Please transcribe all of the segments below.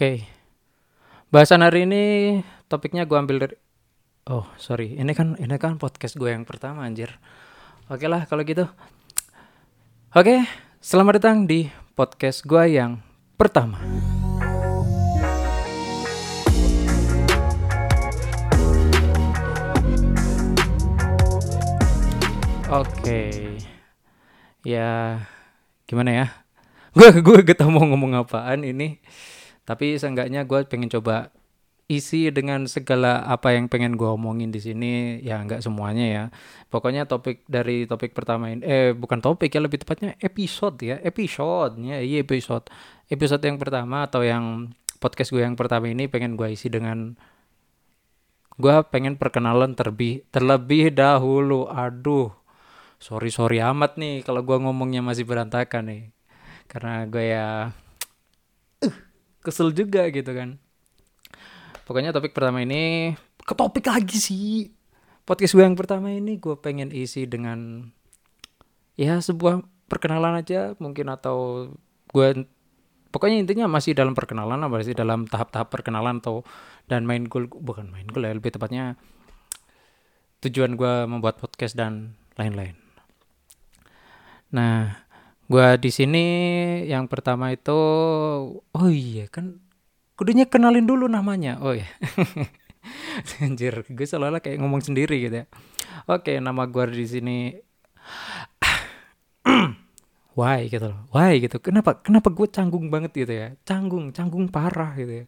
Oke. Bahasan hari ini topiknya gue ambil dari Oh, sorry. Ini kan ini kan podcast gue yang pertama anjir. Oke lah kalau gitu. Oke, selamat datang di podcast gue yang pertama. Oke. Ya, gimana ya? Gue gue gak tau mau ngomong apaan ini. Tapi seenggaknya gue pengen coba isi dengan segala apa yang pengen gue omongin di sini. Ya nggak semuanya ya. Pokoknya topik dari topik pertama ini eh bukan topik ya lebih tepatnya episode ya. Episode ya iya episode. Episode yang pertama atau yang podcast gue yang pertama ini pengen gue isi dengan gue pengen perkenalan terlebih terlebih dahulu. Aduh sorry sorry amat nih kalau gue ngomongnya masih berantakan nih. Karena gue ya kesel juga gitu kan. Pokoknya topik pertama ini ke topik lagi sih. Podcast gue yang pertama ini gue pengen isi dengan ya sebuah perkenalan aja mungkin atau gue pokoknya intinya masih dalam perkenalan masih dalam tahap-tahap perkenalan atau dan main goal bukan main goal ya lebih tepatnya tujuan gue membuat podcast dan lain-lain. Nah gue di sini yang pertama itu oh iya kan kudunya kenalin dulu namanya. Oh ya anjir gue seolah-olah kayak ngomong sendiri gitu ya. Oke nama gue di sini. Why gitu loh. Why gitu. Kenapa kenapa gue canggung banget gitu ya? Canggung canggung parah gitu ya.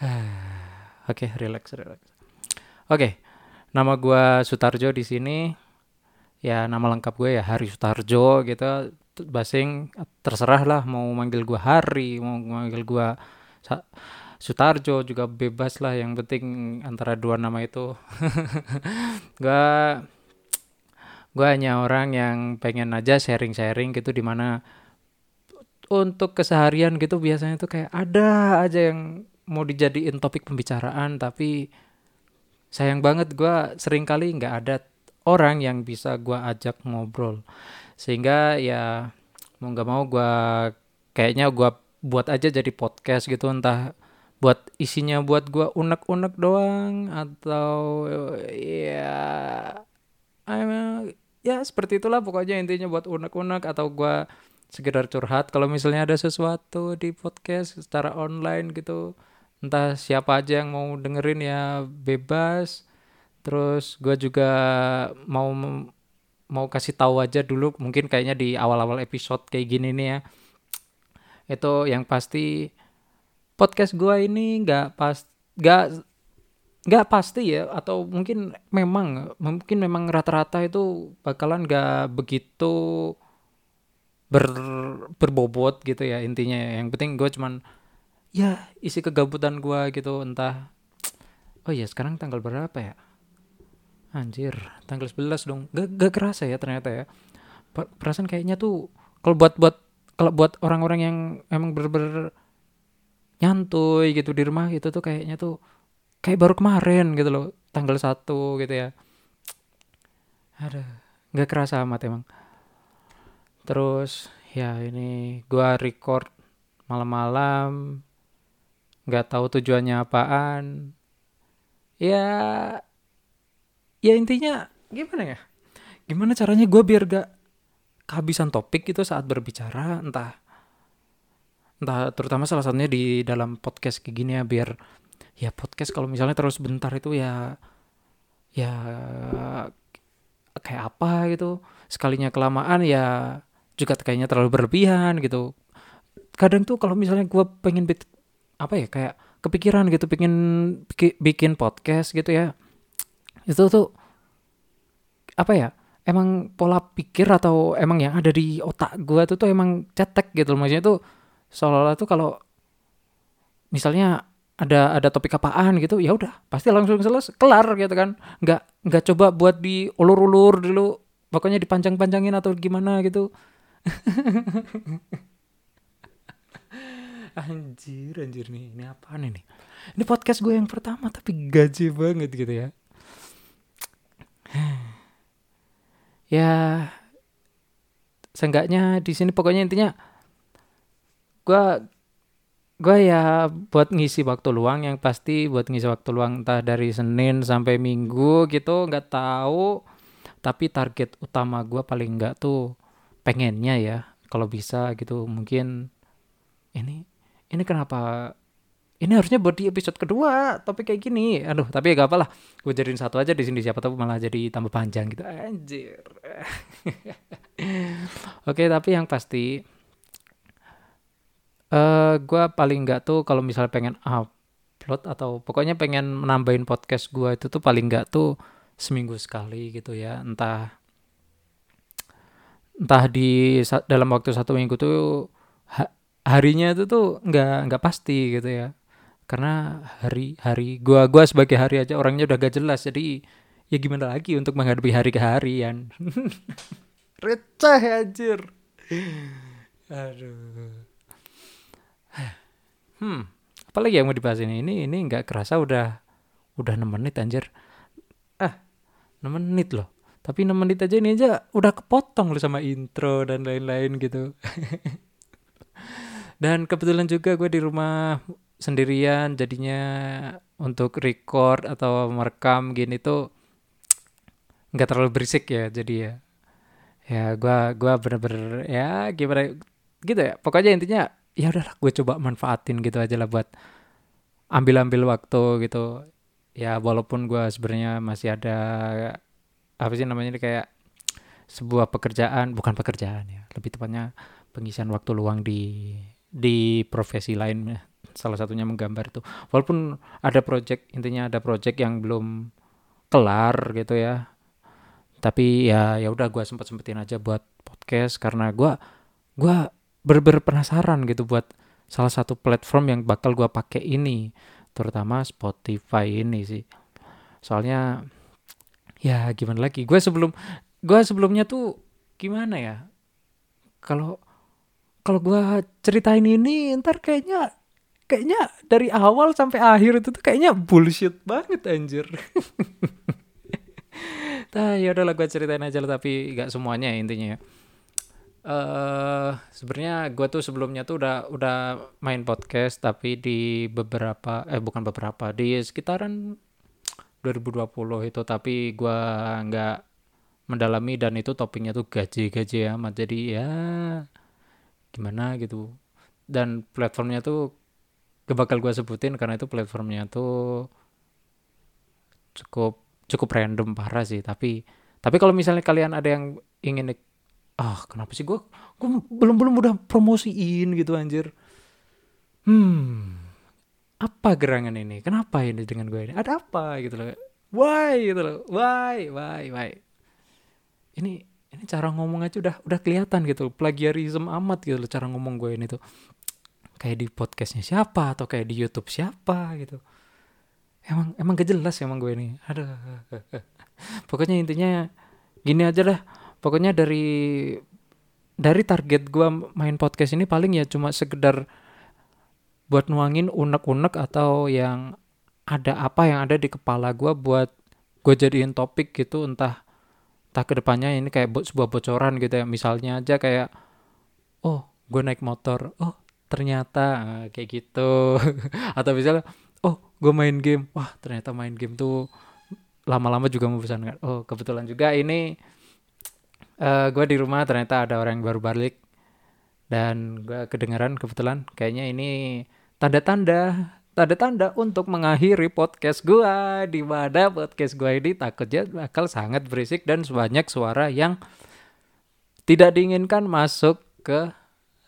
Oke okay, relax relax. Oke nama gue Sutarjo di sini ya nama lengkap gue ya Hari Sutarjo gitu. Basing terserah lah mau manggil gue Hari mau manggil gue Sutarjo juga bebas lah yang penting antara dua nama itu. Gue gue hanya orang yang pengen aja sharing-sharing gitu di mana untuk keseharian gitu biasanya tuh kayak ada aja yang mau dijadiin topik pembicaraan tapi sayang banget gue sering kali nggak ada orang yang bisa gue ajak ngobrol. Sehingga ya mau nggak mau gue kayaknya gue buat aja jadi podcast gitu. Entah buat isinya buat gua unek-unek doang atau ya ya seperti itulah pokoknya intinya buat unek-unek atau gua sekedar curhat. Kalau misalnya ada sesuatu di podcast secara online gitu entah siapa aja yang mau dengerin ya bebas terus gua juga mau mau kasih tahu aja dulu mungkin kayaknya di awal-awal episode kayak gini nih ya. Itu yang pasti podcast gue ini nggak pas nggak nggak pasti ya atau mungkin memang mungkin memang rata-rata itu bakalan nggak begitu ber berbobot gitu ya intinya yang penting gue cuman ya isi kegabutan gue gitu entah. Oh ya sekarang tanggal berapa ya anjir tanggal 11 dong. Gak, gak kerasa ya ternyata ya. Perasaan kayaknya tuh kalau buat buat kalau buat orang-orang yang emang bener-bener nyantuy gitu di rumah gitu tuh kayaknya tuh kayak baru kemarin gitu loh tanggal satu gitu ya. Ada nggak kerasa amat emang. Terus ya ini gua record malam-malam nggak tahu tujuannya apaan. Ya ya intinya gimana ya? Gimana caranya gue biar gak kehabisan topik itu saat berbicara entah entah terutama salah satunya di dalam podcast kayak gini ya biar ya podcast kalau misalnya terus bentar itu ya ya kayak apa gitu. Sekalinya kelamaan ya juga kayaknya terlalu berlebihan gitu. Kadang tuh kalau misalnya gue pengen apa ya kayak kepikiran gitu pengen bikin podcast gitu ya itu tuh apa ya emang pola pikir atau emang yang ada di otak gue tuh tuh emang cetek gitu maksudnya tuh seolah-olah tuh kalau misalnya ada ada topik apaan gitu ya udah pasti langsung selesai kelar gitu kan. Nggak nggak coba buat diulur-ulur dulu pokoknya dipanjang-panjangin atau gimana gitu. Anjir anjir nih ini apaan ini? Ini podcast gue yang pertama tapi gaji banget gitu ya ya seenggaknya di sini pokoknya intinya gue gue ya buat ngisi waktu luang yang pasti buat ngisi waktu luang entah dari Senin sampai Minggu gitu nggak tahu. Tapi target utama gue paling nggak tuh pengennya ya kalau bisa gitu mungkin ini ini kenapa ini harusnya buat di episode kedua topik kayak gini. Aduh tapi ya gak apalah gue jadiin satu aja di sini siapa tahu malah jadi tambah panjang gitu. Anjir. Oke tapi yang pasti uh, gue paling nggak tuh kalau misalnya pengen upload atau pokoknya pengen menambahin podcast gue itu tuh paling nggak tuh seminggu sekali gitu ya. Entah entah di dalam waktu satu minggu tuh ha, harinya itu tuh nggak nggak pasti gitu ya karena hari hari gua gua sebagai hari aja orangnya udah gak jelas jadi ya gimana lagi untuk menghadapi hari ke harian receh anjir aduh Hmm, apalagi yang mau dibahas ini? Ini ini nggak kerasa udah udah 6 menit anjir. Ah, 6 menit loh. Tapi 6 menit aja ini aja udah kepotong loh sama intro dan lain-lain gitu. dan kebetulan juga gue di rumah sendirian jadinya untuk record atau merekam gini tuh nggak terlalu berisik ya jadi ya. Ya gue gua bener-bener ya gimana gitu ya. Pokoknya intinya ya udahlah gue coba manfaatin gitu aja lah buat ambil-ambil waktu gitu. Ya walaupun gue sebenarnya masih ada apa sih namanya ini kayak sebuah pekerjaan bukan pekerjaan ya lebih tepatnya pengisian waktu luang di di profesi lain salah satunya menggambar itu. Walaupun ada project intinya ada project yang belum kelar gitu ya. Tapi ya ya udah gue sempet sempetin aja buat podcast karena gue gue ber penasaran gitu buat salah satu platform yang bakal gue pakai ini terutama Spotify ini sih. Soalnya ya gimana lagi? Gue sebelum gue sebelumnya tuh gimana ya? Kalau kalau gue ceritain ini ntar kayaknya kayaknya dari awal sampai akhir itu tuh kayaknya bullshit banget anjir. Nah ya udahlah gue ceritain aja lah tapi gak semuanya intinya ya. Uh, sebenarnya gue tuh sebelumnya tuh udah udah main podcast tapi di beberapa eh bukan beberapa di sekitaran 2020 itu tapi gue nggak mendalami dan itu topiknya tuh gaji gaji ya amat. Jadi ya gimana gitu. Dan platformnya tuh gak bakal gue sebutin karena itu platformnya tuh cukup cukup random parah sih. Tapi tapi kalau misalnya kalian ada yang ingin ah kenapa sih gue gue belum belum udah promosiin gitu anjir. Hmm apa gerangan ini? Kenapa ini dengan gue ini? Ada apa gitu loh? Why gitu loh? Why why why? Ini ini cara ngomong aja udah udah kelihatan gitu plagiarism amat gitu loh cara ngomong gue ini tuh kayak di podcastnya siapa atau kayak di YouTube siapa gitu. Emang emang gak jelas emang gue ini. Ada. Pokoknya intinya gini aja lah. Pokoknya dari dari target gue main podcast ini paling ya cuma sekedar buat nuangin unek-unek atau yang ada apa yang ada di kepala gue buat gue jadiin topik gitu. Entah entah ke depannya ini kayak sebuah bocoran gitu ya. Misalnya aja kayak oh gue naik motor. Oh ternyata uh, kayak gitu. Atau misalnya oh gue main game. Wah ternyata main game tuh lama-lama juga membosankan. Oh kebetulan juga ini uh, eh, gue di rumah ternyata ada orang yang baru balik. Dan gue kedengaran kebetulan kayaknya ini tanda-tanda tanda-tanda untuk mengakhiri podcast gue di mana podcast gue ini takutnya bakal sangat berisik dan sebanyak suara yang tidak diinginkan masuk ke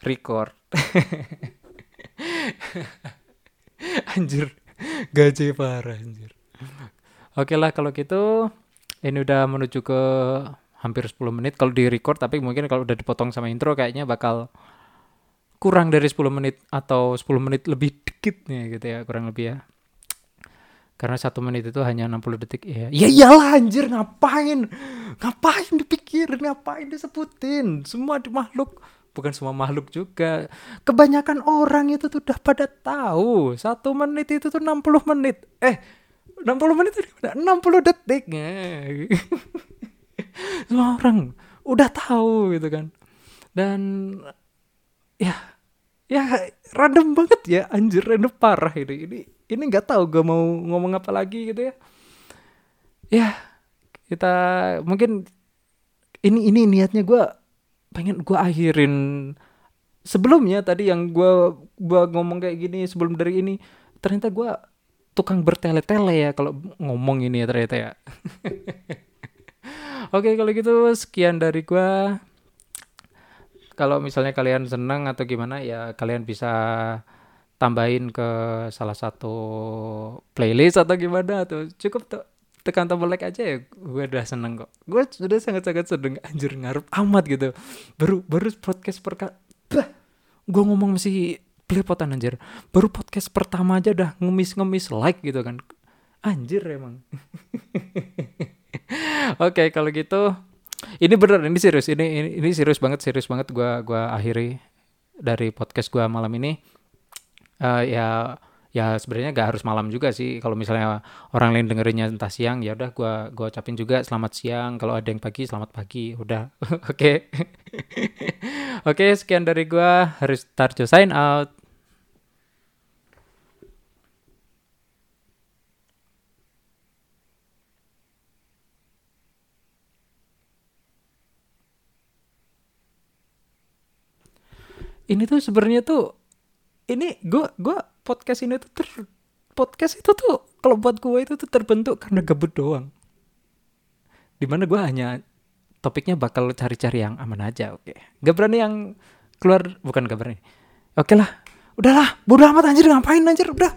record anjir gaji parah anjir. Oke lah kalau gitu ini udah menuju ke hampir 10 menit. Kalau di record tapi mungkin kalau udah dipotong sama intro kayaknya bakal kurang dari 10 menit atau 10 menit lebih dikit nih gitu ya kurang lebih ya. Karena satu menit itu hanya 60 detik ya ya iyalah anjir ngapain? Ngapain dipikirin ngapain disebutin? Semua di makhluk bukan semua makhluk juga. Kebanyakan orang itu tuh udah pada tahu. Satu menit itu tuh 60 menit. Eh 60 menit itu 60 detik semua orang udah tahu gitu kan. Dan ya ya random banget ya. Anjir random parah ini. Ini ini nggak tahu gue mau ngomong apa lagi gitu ya. Ya kita mungkin ini ini niatnya gue pengen gue akhirin sebelumnya tadi yang gue gua ngomong kayak gini sebelum dari ini ternyata gue tukang bertele-tele ya kalau ngomong ini ya ternyata ya. Oke kalau gitu sekian dari gue kalau misalnya kalian senang atau gimana ya kalian bisa tambahin ke salah satu playlist atau gimana atau cukup tuh tekan tombol like aja ya gue udah seneng kok. Gue sudah sangat sangat sedang anjir ngarep amat gitu. Baru baru podcast perka bah! Gue ngomong masih belepotan anjir. Baru podcast pertama aja udah ngemis ngemis like gitu kan. Anjir emang. Oke okay, kalau gitu ini bener ini serius ini ini, ini serius banget serius banget gue gua akhiri dari podcast gue malam ini. Uh, ya ya sebenarnya gak harus malam juga sih. Kalau misalnya orang lain dengerinnya entah siang ya udah gua gua ucapin juga selamat siang. Kalau ada yang pagi selamat pagi. Udah. Oke. Oke sekian dari gua. Harus Tarjo sign out. Ini tuh sebenarnya tuh ini gue gue podcast ini tuh ter podcast itu tuh kalau buat gue itu tuh terbentuk karena gabut doang. Di mana gue hanya topiknya bakal cari-cari yang aman aja oke. Okay. gak berani yang keluar bukan gak berani. Oke okay lah udahlah bodo amat anjir ngapain anjir udah